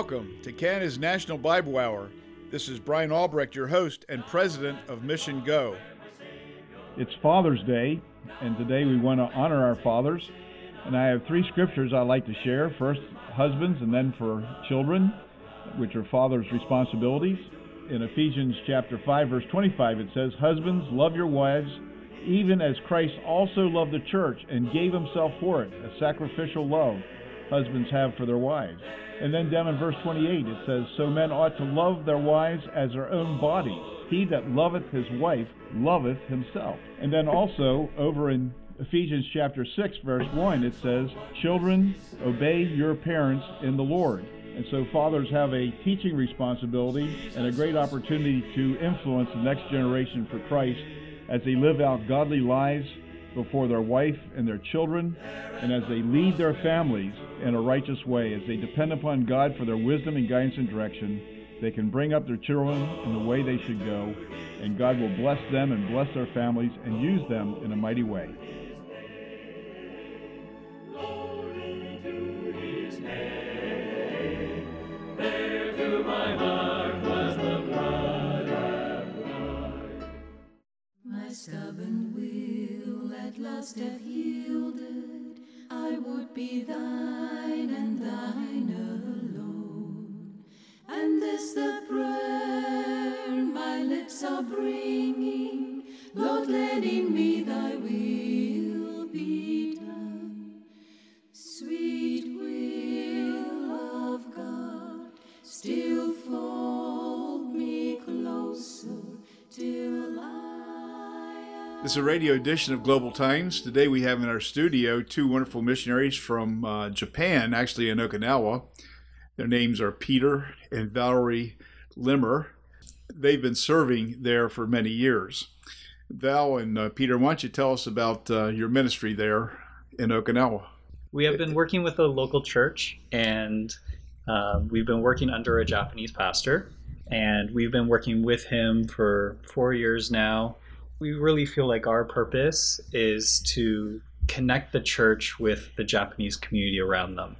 Welcome to Canada's National Bible Hour. This is Brian Albrecht, your host and president of Mission Go. It's Father's Day, and today we want to honor our fathers. And I have three scriptures I'd like to share first, husbands, and then for children, which are fathers' responsibilities. In Ephesians chapter 5, verse 25, it says, Husbands, love your wives, even as Christ also loved the church and gave himself for it, a sacrificial love husbands have for their wives. And then down in verse 28 it says, So men ought to love their wives as their own bodies. He that loveth his wife loveth himself. And then also over in Ephesians chapter 6 verse 1 it says, Children, obey your parents in the Lord. And so fathers have a teaching responsibility and a great opportunity to influence the next generation for Christ as they live out godly lives before their wife and their children, and as they lead their families in a righteous way, as they depend upon God for their wisdom and guidance and direction, they can bring up their children in the way they should go, and God will bless them and bless their families and use them in a mighty way. stubborn last have yielded. I would be thine and thine alone. And this the prayer my lips are bringing, Lord, let in me thy will Is a radio edition of Global Times. Today we have in our studio two wonderful missionaries from uh, Japan, actually in Okinawa. Their names are Peter and Valerie Limmer. They've been serving there for many years. Val and uh, Peter, why don't you tell us about uh, your ministry there in Okinawa? We have been working with a local church, and uh, we've been working under a Japanese pastor, and we've been working with him for four years now we really feel like our purpose is to connect the church with the Japanese community around them.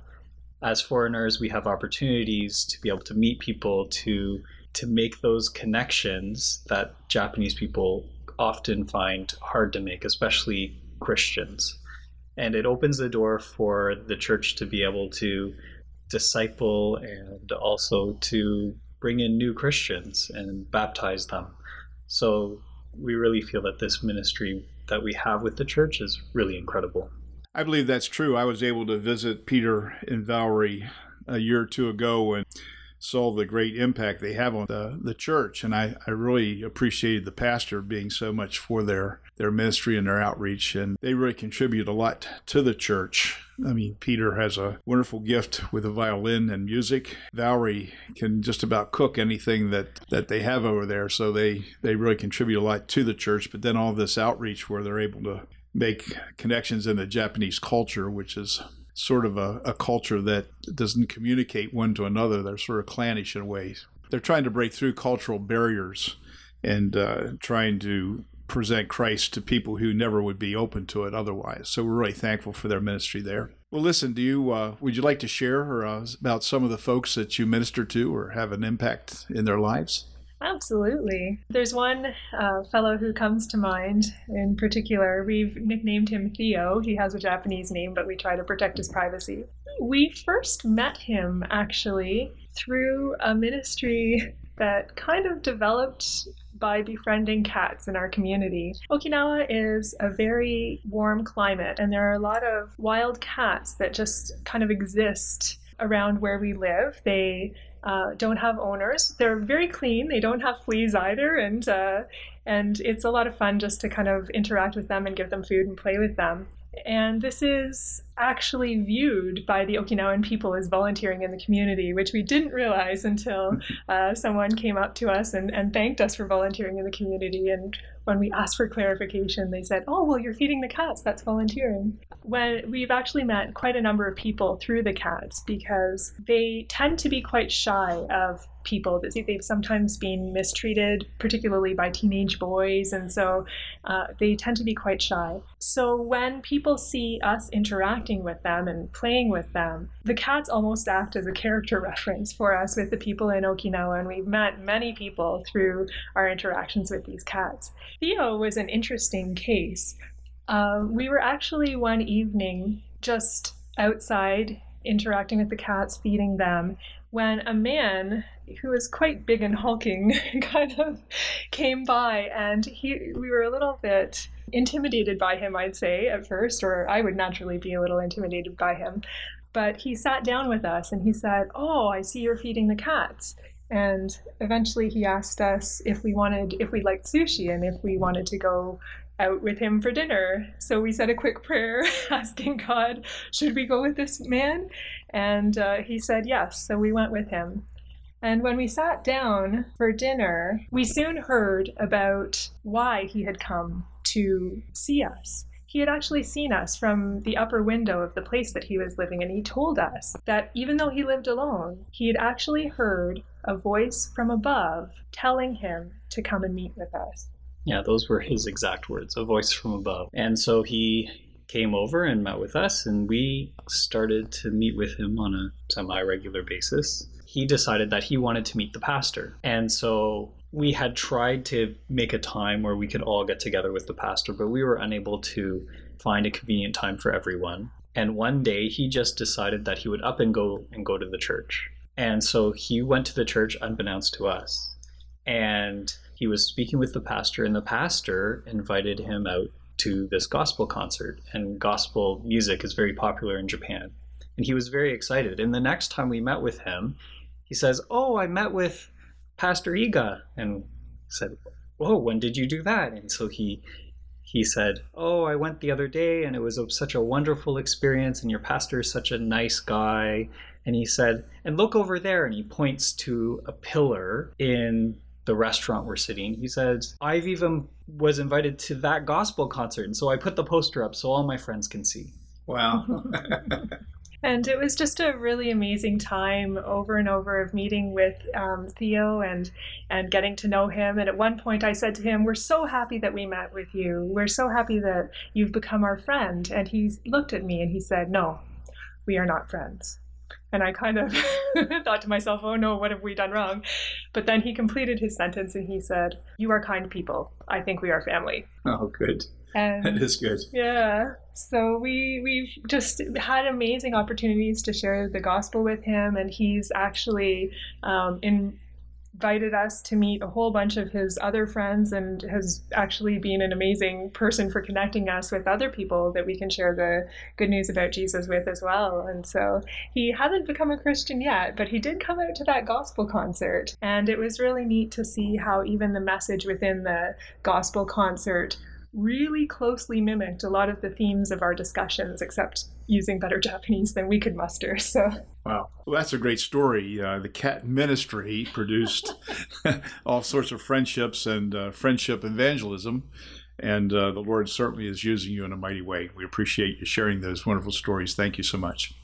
As foreigners, we have opportunities to be able to meet people to to make those connections that Japanese people often find hard to make, especially Christians. And it opens the door for the church to be able to disciple and also to bring in new Christians and baptize them. So we really feel that this ministry that we have with the church is really incredible. I believe that's true. I was able to visit Peter and Valerie a year or two ago and saw the great impact they have on the, the church. And I, I really appreciated the pastor being so much for their, their ministry and their outreach. And they really contribute a lot to the church. I mean, Peter has a wonderful gift with the violin and music. Valerie can just about cook anything that, that they have over there. So they, they really contribute a lot to the church. But then all this outreach where they're able to make connections in the Japanese culture, which is sort of a, a culture that doesn't communicate one to another. They're sort of clannish in ways. They're trying to break through cultural barriers and uh, trying to present Christ to people who never would be open to it otherwise. So we're really thankful for their ministry there. Well, listen, do you uh, would you like to share uh, about some of the folks that you minister to or have an impact in their lives? Absolutely. There's one uh, fellow who comes to mind in particular. We've nicknamed him Theo. He has a Japanese name, but we try to protect his privacy. We first met him actually through a ministry that kind of developed by befriending cats in our community. Okinawa is a very warm climate, and there are a lot of wild cats that just kind of exist around where we live. They uh, don't have owners. They're very clean. They don't have fleas either, and uh, and it's a lot of fun just to kind of interact with them and give them food and play with them. And this is actually viewed by the Okinawan people as volunteering in the community, which we didn't realize until uh, someone came up to us and, and thanked us for volunteering in the community. And when we asked for clarification, they said, Oh, well, you're feeding the cats. That's volunteering. When we've actually met quite a number of people through the cats because they tend to be quite shy of people. that They've sometimes been mistreated, particularly by teenage boys, and so uh, they tend to be quite shy. So when people see us interacting, interacting with them and playing with them. The cats almost act as a character reference for us with the people in Okinawa, and we've met many people through our interactions with these cats. Theo was an interesting case. Uh, we were actually one evening just outside interacting with the cats, feeding them, when a man who was quite big and hulking kind of came by and he we were a little bit intimidated by him I'd say at first or I would naturally be a little intimidated by him but he sat down with us and he said oh I see you're feeding the cats and eventually he asked us if we wanted if we liked sushi and if we wanted to go out with him for dinner. So we said a quick prayer asking God, should we go with this man? And uh, he said yes. So we went with him. And when we sat down for dinner, we soon heard about why he had come to see us. He had actually seen us from the upper window of the place that he was living, and he told us that even though he lived alone, he had actually heard a voice from above telling him to come and meet with us. Yeah, those were his exact words, a voice from above. And so he came over and met with us, and we started to meet with him on a semi regular basis. He decided that he wanted to meet the pastor. And so we had tried to make a time where we could all get together with the pastor, but we were unable to find a convenient time for everyone. And one day he just decided that he would up and go and go to the church. And so he went to the church unbeknownst to us. And he was speaking with the pastor, and the pastor invited him out to this gospel concert. And gospel music is very popular in Japan. And he was very excited. And the next time we met with him, he says, Oh, I met with Pastor Iga. And said, Oh, when did you do that? And so he he said, Oh, I went the other day and it was a, such a wonderful experience, and your pastor is such a nice guy. And he said, And look over there. And he points to a pillar in the restaurant we're sitting. He said, I've even was invited to that gospel concert. And so I put the poster up so all my friends can see. Wow. and it was just a really amazing time over and over of meeting with um, Theo and and getting to know him. And at one point, I said to him, "We're so happy that we met with you. We're so happy that you've become our friend." And he looked at me and he said, "No, we are not friends." And I kind of thought to myself, oh no, what have we done wrong? But then he completed his sentence and he said, You are kind people. I think we are family. Oh, good. And that is good. Yeah. So we we've just had amazing opportunities to share the gospel with him, and he's actually um, in invited us to meet a whole bunch of his other friends and has actually been an amazing person for connecting us with other people that we can share the good news about Jesus with as well. And so he hasn't become a Christian yet, but he did come out to that gospel concert. And it was really neat to see how even the message within the gospel concert really closely mimicked a lot of the themes of our discussions, except using better Japanese than we could muster. So, wow, well, that's a great story. Uh, the Cat Ministry produced all sorts of friendships and uh, friendship evangelism. And uh, the Lord certainly is using you in a mighty way. We appreciate you sharing those wonderful stories. Thank you so much.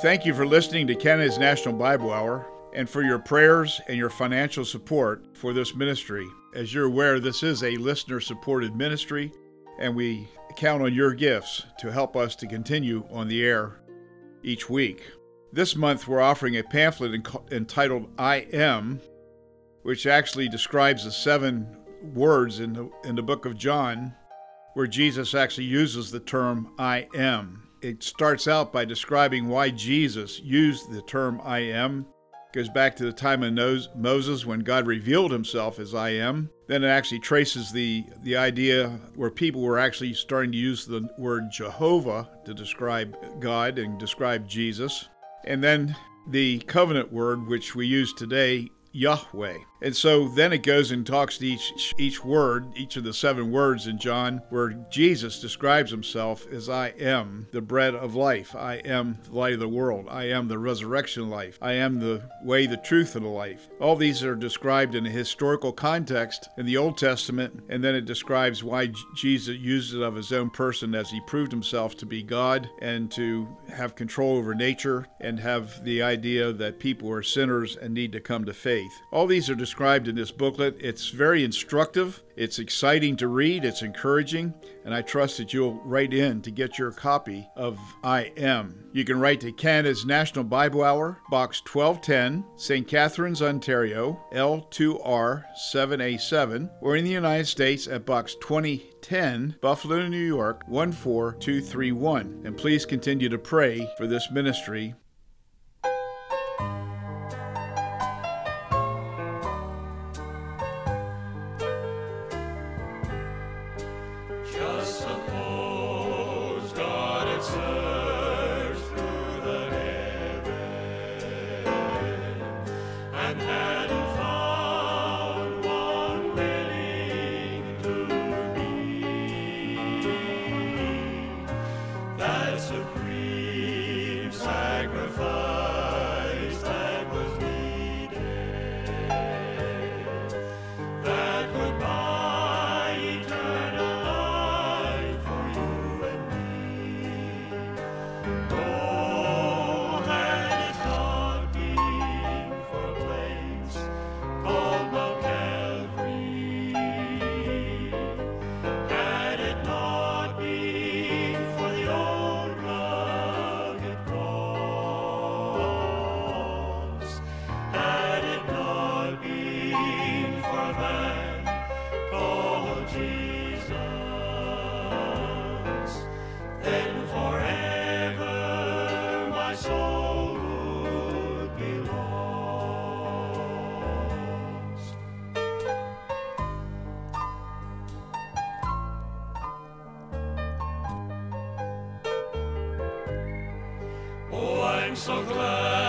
Thank you for listening to Canada's National Bible Hour and for your prayers and your financial support for this ministry. As you're aware, this is a listener supported ministry, and we count on your gifts to help us to continue on the air each week. This month, we're offering a pamphlet entitled I Am, which actually describes the seven words in the, in the book of John where Jesus actually uses the term I am. It starts out by describing why Jesus used the term I am goes back to the time of Moses when God revealed himself as I am. Then it actually traces the, the idea where people were actually starting to use the word Jehovah to describe God and describe Jesus. And then the covenant word, which we use today, Yahweh. And so then it goes and talks to each each word, each of the seven words in John, where Jesus describes himself as I am the bread of life. I am the light of the world. I am the resurrection life. I am the way, the truth, and the life. All these are described in a historical context in the Old Testament, and then it describes why Jesus used it of his own person as he proved himself to be God and to have control over nature and have the idea that people are sinners and need to come to faith faith. All these are described in this booklet. It's very instructive, it's exciting to read, it's encouraging, and I trust that you'll write in to get your copy of I Am. You can write to Canada's National Bible Hour, Box 1210, St. Catharines, Ontario, L2R 7A7, or in the United States at Box 2010, Buffalo, New York 14231. And please continue to pray for this ministry sacrifice so glad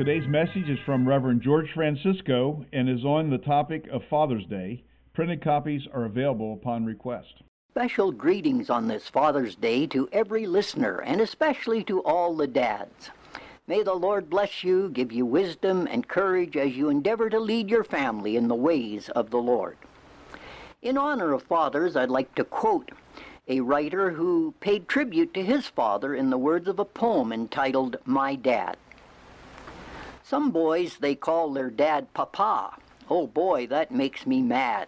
Today's message is from Reverend George Francisco and is on the topic of Father's Day. Printed copies are available upon request. Special greetings on this Father's Day to every listener and especially to all the dads. May the Lord bless you, give you wisdom and courage as you endeavor to lead your family in the ways of the Lord. In honor of fathers, I'd like to quote a writer who paid tribute to his father in the words of a poem entitled My Dad. Some boys, they call their dad Papa. Oh boy, that makes me mad.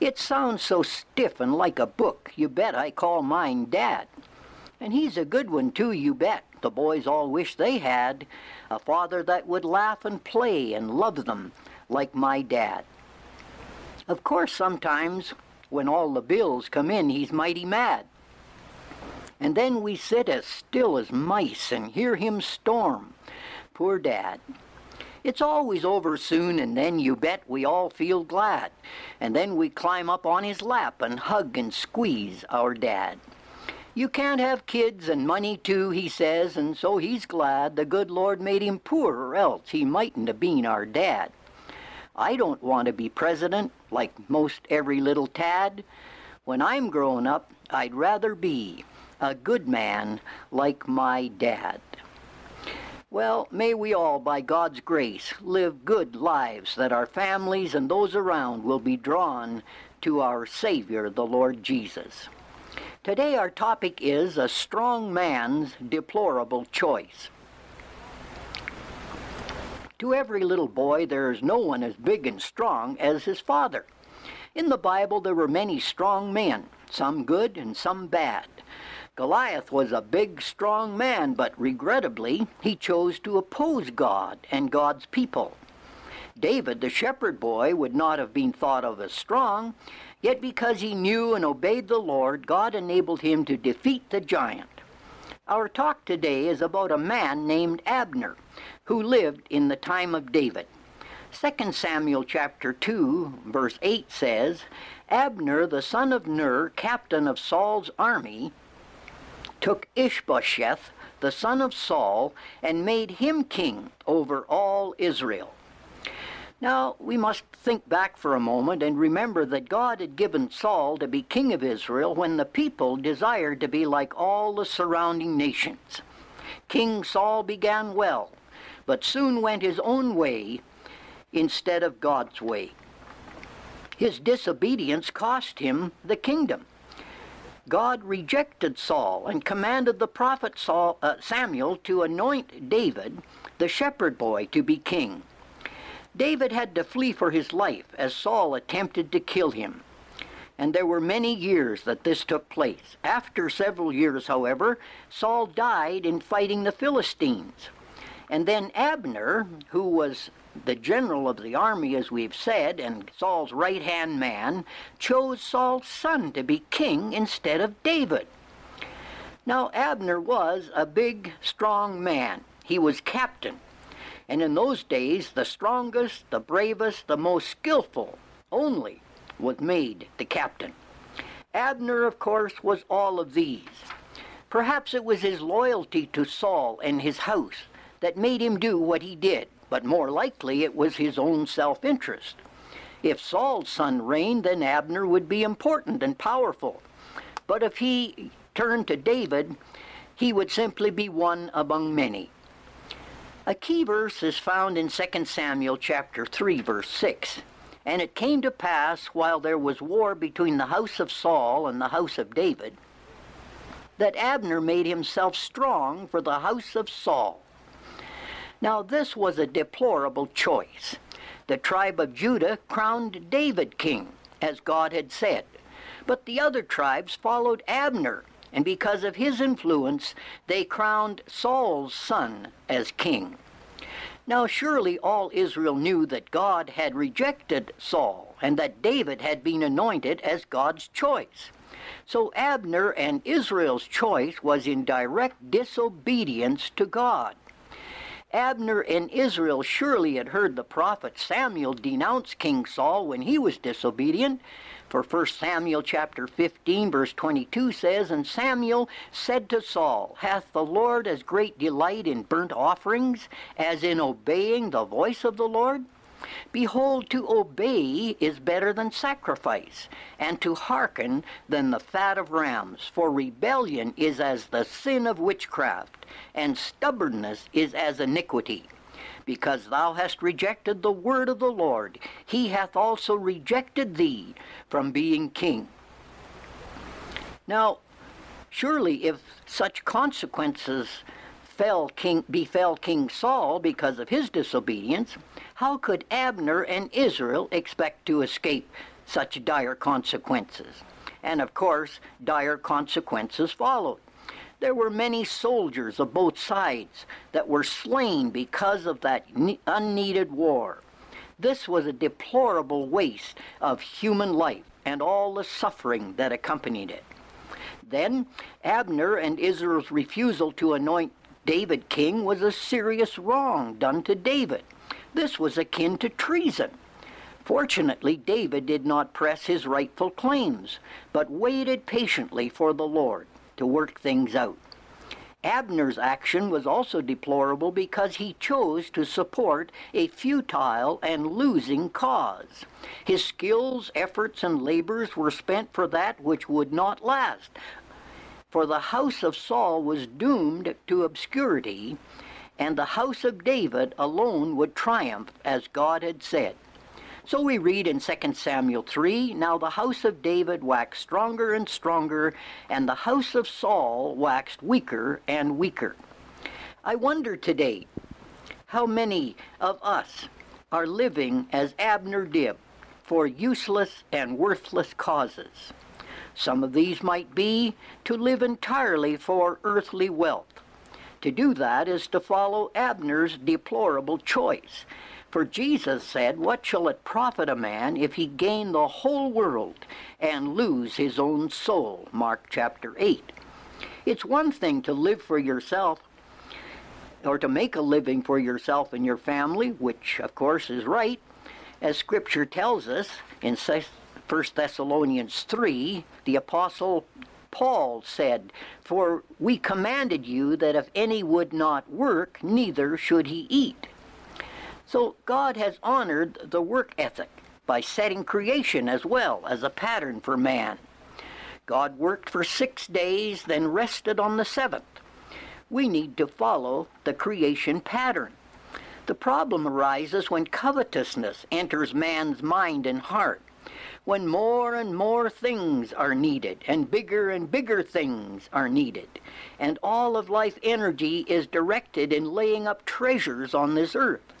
It sounds so stiff and like a book. You bet I call mine Dad. And he's a good one too, you bet. The boys all wish they had a father that would laugh and play and love them like my dad. Of course, sometimes when all the bills come in, he's mighty mad. And then we sit as still as mice and hear him storm. Poor dad. It's always over soon, and then you bet we all feel glad. And then we climb up on his lap and hug and squeeze our dad. You can't have kids and money too, he says, and so he's glad the good Lord made him poor, or else he mightn't have been our dad. I don't want to be president like most every little tad. When I'm grown up, I'd rather be a good man like my dad. Well, may we all, by God's grace, live good lives that our families and those around will be drawn to our Savior, the Lord Jesus. Today, our topic is a strong man's deplorable choice. To every little boy, there is no one as big and strong as his father. In the Bible, there were many strong men, some good and some bad. Goliath was a big, strong man, but regrettably, he chose to oppose God and God's people. David, the shepherd boy, would not have been thought of as strong, yet because he knew and obeyed the Lord, God enabled him to defeat the giant. Our talk today is about a man named Abner, who lived in the time of David. 2 Samuel chapter 2, verse 8 says, Abner, the son of Ner, captain of Saul's army, took Ishbosheth, the son of Saul, and made him king over all Israel. Now, we must think back for a moment and remember that God had given Saul to be king of Israel when the people desired to be like all the surrounding nations. King Saul began well, but soon went his own way instead of God's way. His disobedience cost him the kingdom. God rejected Saul and commanded the prophet Saul, uh, Samuel to anoint David, the shepherd boy, to be king. David had to flee for his life as Saul attempted to kill him. And there were many years that this took place. After several years, however, Saul died in fighting the Philistines. And then Abner, who was the general of the army, as we've said, and Saul's right hand man, chose Saul's son to be king instead of David. Now, Abner was a big, strong man. He was captain. And in those days, the strongest, the bravest, the most skillful only was made the captain. Abner, of course, was all of these. Perhaps it was his loyalty to Saul and his house that made him do what he did but more likely it was his own self interest. If Saul's son reigned, then Abner would be important and powerful. But if he turned to David, he would simply be one among many. A key verse is found in 2 Samuel chapter 3 verse 6. And it came to pass while there was war between the house of Saul and the house of David that Abner made himself strong for the house of Saul now, this was a deplorable choice. The tribe of Judah crowned David king, as God had said. But the other tribes followed Abner, and because of his influence, they crowned Saul's son as king. Now, surely all Israel knew that God had rejected Saul and that David had been anointed as God's choice. So Abner and Israel's choice was in direct disobedience to God. Abner and Israel surely had heard the prophet Samuel denounce King Saul when he was disobedient. For 1 Samuel chapter 15 verse 22 says, And Samuel said to Saul, Hath the Lord as great delight in burnt offerings as in obeying the voice of the Lord? Behold, to obey is better than sacrifice, and to hearken than the fat of rams. For rebellion is as the sin of witchcraft, and stubbornness is as iniquity. Because thou hast rejected the word of the Lord, he hath also rejected thee from being king. Now, surely if such consequences fell king, befell King Saul because of his disobedience, how could Abner and Israel expect to escape such dire consequences? And of course, dire consequences followed. There were many soldiers of both sides that were slain because of that unneeded war. This was a deplorable waste of human life and all the suffering that accompanied it. Then, Abner and Israel's refusal to anoint David king was a serious wrong done to David. This was akin to treason. Fortunately, David did not press his rightful claims, but waited patiently for the Lord to work things out. Abner's action was also deplorable because he chose to support a futile and losing cause. His skills, efforts, and labors were spent for that which would not last. For the house of Saul was doomed to obscurity, and the house of David alone would triumph as God had said. So we read in 2 Samuel 3 Now the house of David waxed stronger and stronger, and the house of Saul waxed weaker and weaker. I wonder today how many of us are living as Abner did for useless and worthless causes. Some of these might be to live entirely for earthly wealth. To do that is to follow Abner's deplorable choice. For Jesus said, What shall it profit a man if he gain the whole world and lose his own soul? Mark chapter 8. It's one thing to live for yourself or to make a living for yourself and your family, which of course is right, as Scripture tells us in 1 Thessalonians 3, the Apostle Paul said, For we commanded you that if any would not work, neither should he eat. So God has honored the work ethic by setting creation as well as a pattern for man. God worked for six days, then rested on the seventh. We need to follow the creation pattern. The problem arises when covetousness enters man's mind and heart, when more and more things are needed, and bigger and bigger things are needed, and all of life energy is directed in laying up treasures on this earth.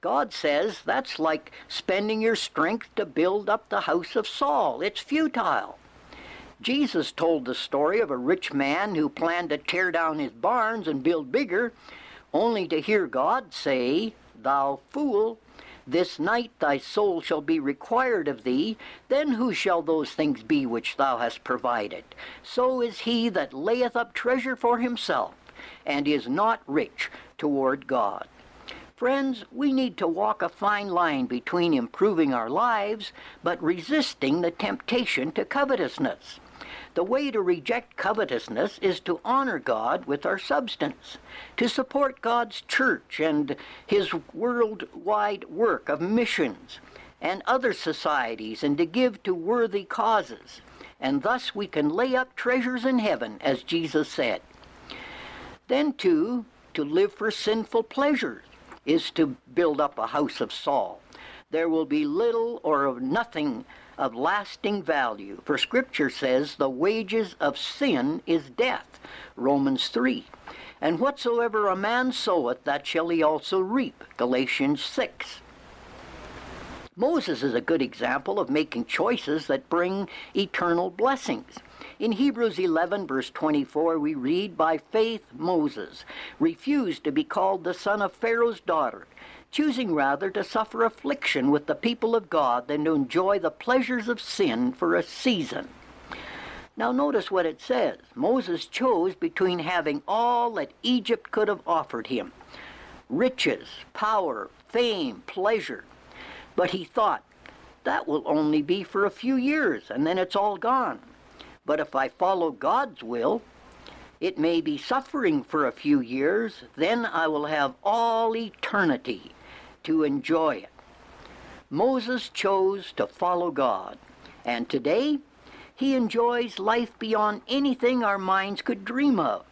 God says that's like spending your strength to build up the house of Saul. It's futile. Jesus told the story of a rich man who planned to tear down his barns and build bigger, only to hear God say, Thou fool, this night thy soul shall be required of thee, then who shall those things be which thou hast provided? So is he that layeth up treasure for himself, and is not rich toward God. Friends, we need to walk a fine line between improving our lives but resisting the temptation to covetousness. The way to reject covetousness is to honor God with our substance, to support God's church and His worldwide work of missions and other societies, and to give to worthy causes. And thus we can lay up treasures in heaven, as Jesus said. Then, too, to live for sinful pleasures is to build up a house of Saul. There will be little or nothing of lasting value. For Scripture says, the wages of sin is death. Romans 3. And whatsoever a man soweth, that shall he also reap. Galatians 6. Moses is a good example of making choices that bring eternal blessings. In Hebrews 11, verse 24, we read, By faith Moses refused to be called the son of Pharaoh's daughter, choosing rather to suffer affliction with the people of God than to enjoy the pleasures of sin for a season. Now, notice what it says. Moses chose between having all that Egypt could have offered him riches, power, fame, pleasure. But he thought, that will only be for a few years, and then it's all gone. But if I follow God's will, it may be suffering for a few years, then I will have all eternity to enjoy it. Moses chose to follow God, and today he enjoys life beyond anything our minds could dream of.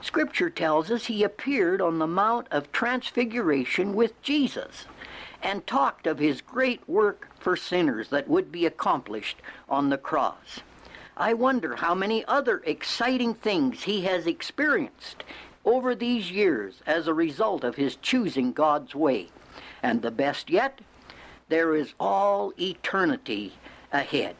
Scripture tells us he appeared on the Mount of Transfiguration with Jesus and talked of his great work for sinners that would be accomplished on the cross. I wonder how many other exciting things he has experienced over these years as a result of his choosing God's way. And the best yet, there is all eternity ahead.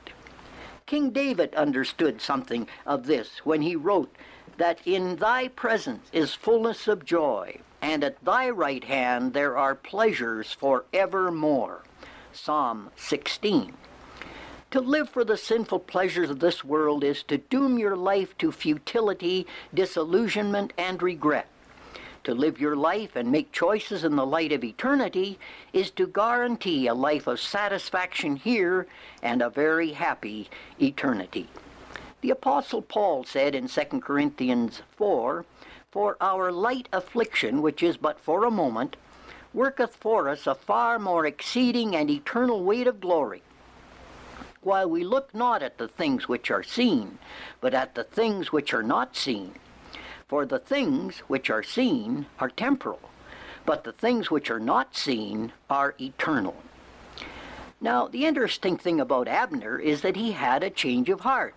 King David understood something of this when he wrote that in thy presence is fullness of joy, and at thy right hand there are pleasures for evermore. Psalm 16. To live for the sinful pleasures of this world is to doom your life to futility, disillusionment, and regret. To live your life and make choices in the light of eternity is to guarantee a life of satisfaction here and a very happy eternity. The Apostle Paul said in 2 Corinthians 4 For our light affliction, which is but for a moment, worketh for us a far more exceeding and eternal weight of glory. While we look not at the things which are seen, but at the things which are not seen. For the things which are seen are temporal, but the things which are not seen are eternal. Now, the interesting thing about Abner is that he had a change of heart.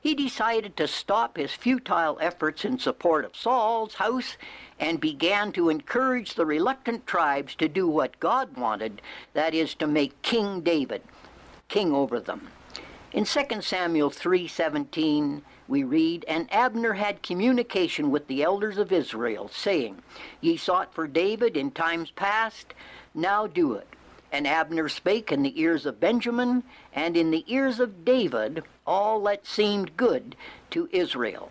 He decided to stop his futile efforts in support of Saul's house and began to encourage the reluctant tribes to do what God wanted, that is, to make King David king over them. In 2 Samuel 3:17, we read, And Abner had communication with the elders of Israel, saying, Ye sought for David in times past, now do it. And Abner spake in the ears of Benjamin, and in the ears of David, all that seemed good to Israel.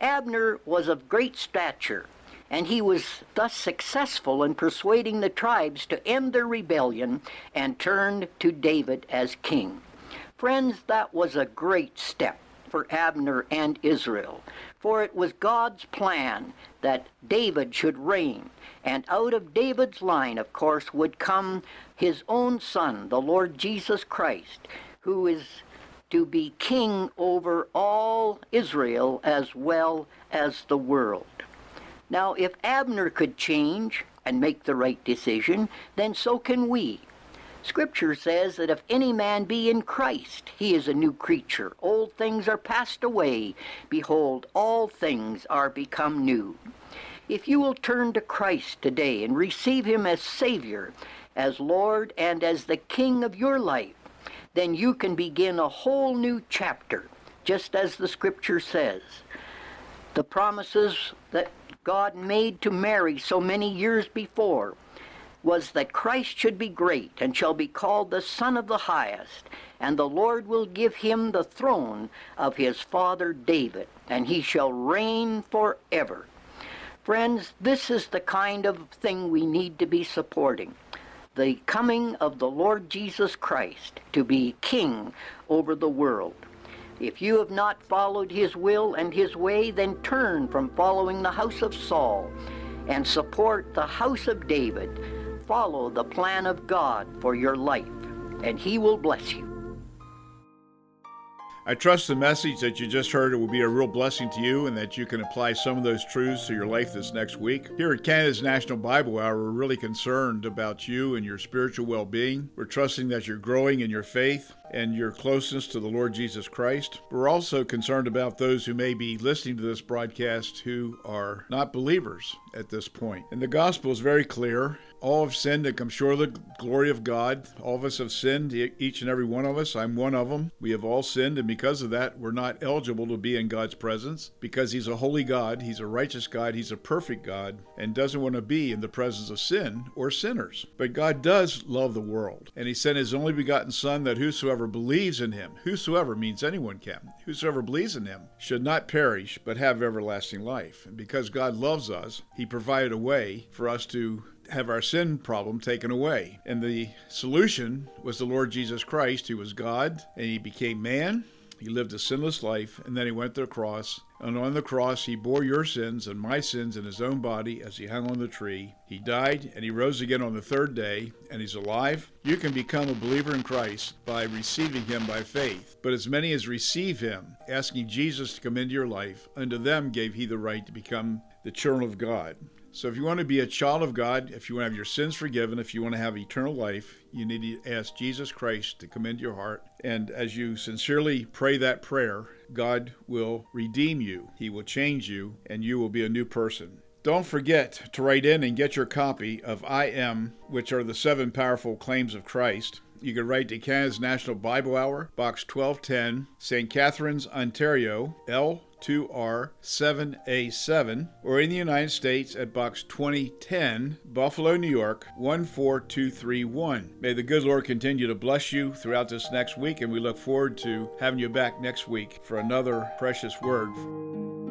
Abner was of great stature, and he was thus successful in persuading the tribes to end their rebellion and turn to David as king. Friends, that was a great step for Abner and Israel, for it was God's plan that David should reign, and out of David's line, of course, would come his own son, the Lord Jesus Christ, who is to be king over all Israel as well as the world. Now, if Abner could change and make the right decision, then so can we. Scripture says that if any man be in Christ, he is a new creature. Old things are passed away. Behold, all things are become new. If you will turn to Christ today and receive him as Savior, as Lord, and as the King of your life, then you can begin a whole new chapter, just as the Scripture says. The promises that God made to Mary so many years before was that Christ should be great and shall be called the Son of the Highest, and the Lord will give him the throne of his father David, and he shall reign forever. Friends, this is the kind of thing we need to be supporting. The coming of the Lord Jesus Christ to be king over the world. If you have not followed his will and his way, then turn from following the house of Saul and support the house of David. Follow the plan of God for your life, and he will bless you. I trust the message that you just heard will be a real blessing to you and that you can apply some of those truths to your life this next week. Here at Canada's National Bible Hour, we're really concerned about you and your spiritual well being. We're trusting that you're growing in your faith and your closeness to the Lord Jesus Christ. We're also concerned about those who may be listening to this broadcast who are not believers at this point. And the gospel is very clear. All have sinned and come short of the glory of God. All of us have sinned, each and every one of us. I'm one of them. We have all sinned, and because of that, we're not eligible to be in God's presence because He's a holy God, He's a righteous God, He's a perfect God, and doesn't want to be in the presence of sin or sinners. But God does love the world, and He sent His only begotten Son that whosoever believes in Him, whosoever means anyone can, whosoever believes in Him, should not perish but have everlasting life. And because God loves us, He provided a way for us to have our sin problem taken away. And the solution was the Lord Jesus Christ, who was God, and he became man. He lived a sinless life, and then he went to the cross. And on the cross, he bore your sins and my sins in his own body as he hung on the tree. He died, and he rose again on the third day, and he's alive. You can become a believer in Christ by receiving him by faith. But as many as receive him, asking Jesus to come into your life, unto them gave he the right to become the children of God. So, if you want to be a child of God, if you want to have your sins forgiven, if you want to have eternal life, you need to ask Jesus Christ to come into your heart. And as you sincerely pray that prayer, God will redeem you, He will change you, and you will be a new person. Don't forget to write in and get your copy of I Am, which are the seven powerful claims of Christ. You can write to Canada's National Bible Hour, Box 1210, St. Catharines, Ontario, L 2R7A7, or in the United States at Box 2010, Buffalo, New York 14231. May the good Lord continue to bless you throughout this next week, and we look forward to having you back next week for another precious word.